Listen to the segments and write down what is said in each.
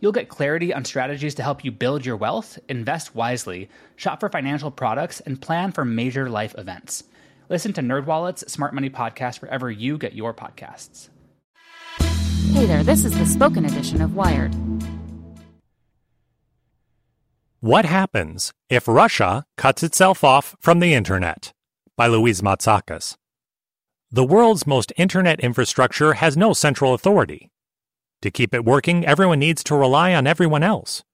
You'll get clarity on strategies to help you build your wealth, invest wisely, shop for financial products, and plan for major life events. Listen to NerdWallet's Smart Money Podcast wherever you get your podcasts. Hey there, this is the spoken edition of Wired. What happens if Russia cuts itself off from the Internet? By Louise Matsakis. The world's most Internet infrastructure has no central authority. To keep it working, everyone needs to rely on everyone else.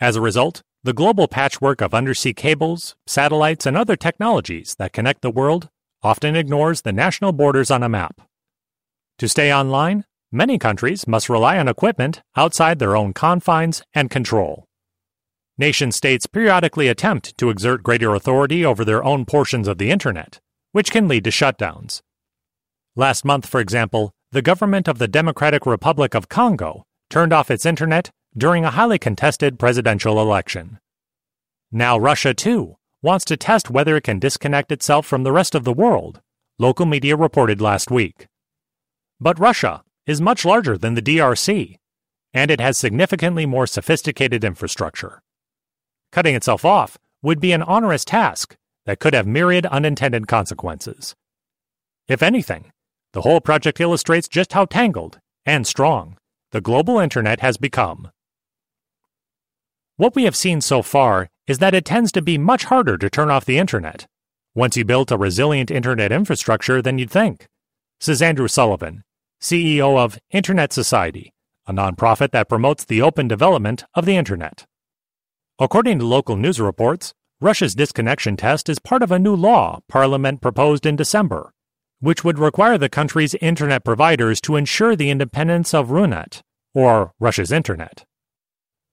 As a result, the global patchwork of undersea cables, satellites, and other technologies that connect the world often ignores the national borders on a map. To stay online, many countries must rely on equipment outside their own confines and control. Nation states periodically attempt to exert greater authority over their own portions of the Internet, which can lead to shutdowns. Last month, for example, the government of the Democratic Republic of Congo turned off its Internet during a highly contested presidential election. Now, Russia, too, wants to test whether it can disconnect itself from the rest of the world, local media reported last week. But Russia is much larger than the DRC, and it has significantly more sophisticated infrastructure. Cutting itself off would be an onerous task that could have myriad unintended consequences. If anything, the whole project illustrates just how tangled and strong the global internet has become. What we have seen so far is that it tends to be much harder to turn off the internet once you built a resilient internet infrastructure than you'd think, says Andrew Sullivan, CEO of Internet Society, a nonprofit that promotes the open development of the internet. According to local news reports, Russia's disconnection test is part of a new law Parliament proposed in December, which would require the country's internet providers to ensure the independence of Runet, or Russia's internet.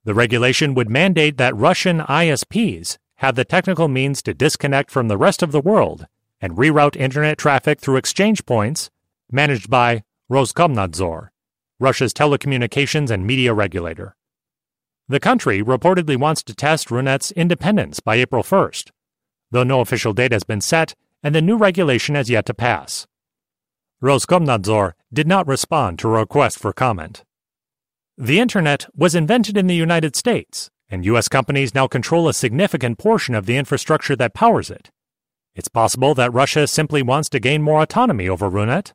The regulation would mandate that Russian ISPs have the technical means to disconnect from the rest of the world and reroute internet traffic through exchange points managed by Roskomnadzor, Russia's telecommunications and media regulator. The country reportedly wants to test Runet's independence by April 1st, though no official date has been set and the new regulation has yet to pass. Roskomnadzor did not respond to a request for comment. The Internet was invented in the United States, and U.S. companies now control a significant portion of the infrastructure that powers it. It's possible that Russia simply wants to gain more autonomy over Runet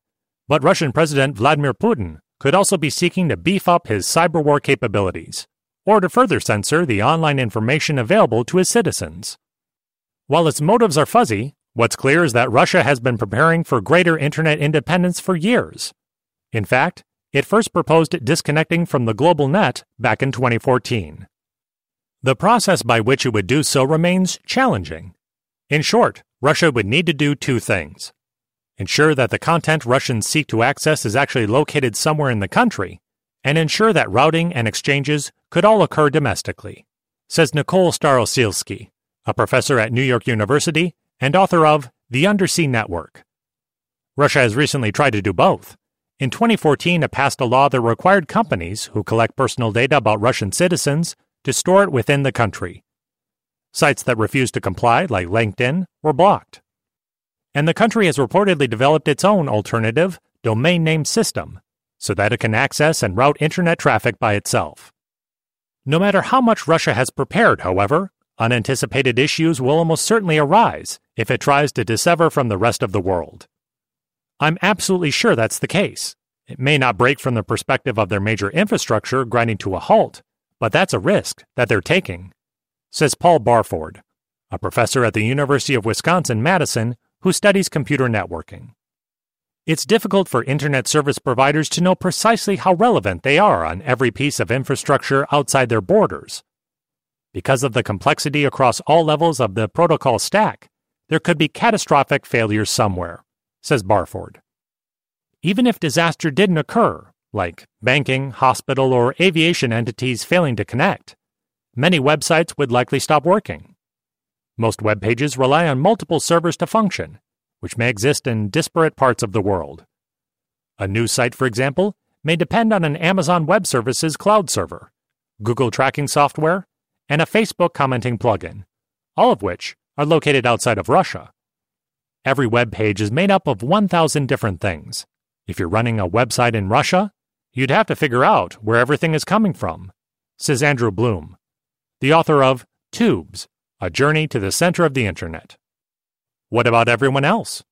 but Russian President Vladimir Putin could also be seeking to beef up his cyber war capabilities, or to further censor the online information available to his citizens. While its motives are fuzzy, what's clear is that Russia has been preparing for greater internet independence for years. In fact, it first proposed disconnecting from the global net back in 2014. The process by which it would do so remains challenging. In short, Russia would need to do two things ensure that the content Russians seek to access is actually located somewhere in the country, and ensure that routing and exchanges could all occur domestically, says Nicole Starosielski, a professor at New York University and author of The Undersea Network. Russia has recently tried to do both. In 2014, it passed a law that required companies who collect personal data about Russian citizens to store it within the country. Sites that refused to comply, like LinkedIn, were blocked and the country has reportedly developed its own alternative domain name system so that it can access and route internet traffic by itself. No matter how much Russia has prepared, however, unanticipated issues will almost certainly arise if it tries to dissever from the rest of the world. I'm absolutely sure that's the case. It may not break from the perspective of their major infrastructure grinding to a halt, but that's a risk that they're taking, says Paul Barford, a professor at the University of Wisconsin Madison who studies computer networking. It's difficult for Internet service providers to know precisely how relevant they are on every piece of infrastructure outside their borders. Because of the complexity across all levels of the protocol stack, there could be catastrophic failures somewhere, says Barford. Even if disaster didn't occur, like banking, hospital, or aviation entities failing to connect, many websites would likely stop working. Most web pages rely on multiple servers to function, which may exist in disparate parts of the world. A news site, for example, may depend on an Amazon Web Services cloud server, Google tracking software, and a Facebook commenting plugin, all of which are located outside of Russia. Every web page is made up of 1,000 different things, if you're running a website in Russia, you'd have to figure out where everything is coming from, says Andrew Blum, the author of Tubes A Journey to the Center of the Internet. What about everyone else?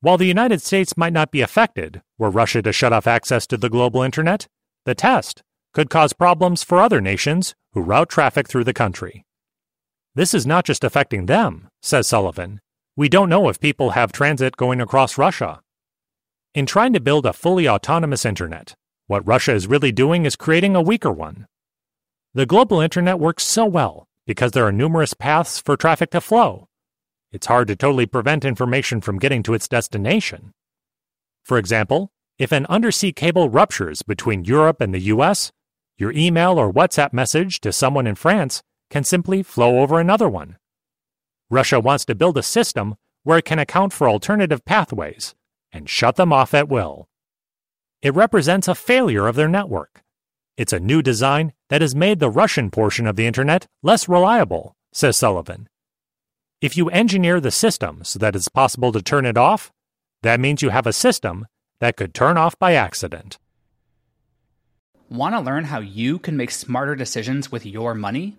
While the United States might not be affected were Russia to shut off access to the global Internet, the test could cause problems for other nations who route traffic through the country. This is not just affecting them, says Sullivan. We don't know if people have transit going across Russia. In trying to build a fully autonomous internet, what Russia is really doing is creating a weaker one. The global internet works so well because there are numerous paths for traffic to flow. It's hard to totally prevent information from getting to its destination. For example, if an undersea cable ruptures between Europe and the US, your email or WhatsApp message to someone in France can simply flow over another one. Russia wants to build a system where it can account for alternative pathways and shut them off at will. It represents a failure of their network. It's a new design that has made the Russian portion of the Internet less reliable, says Sullivan. If you engineer the system so that it's possible to turn it off, that means you have a system that could turn off by accident. Want to learn how you can make smarter decisions with your money?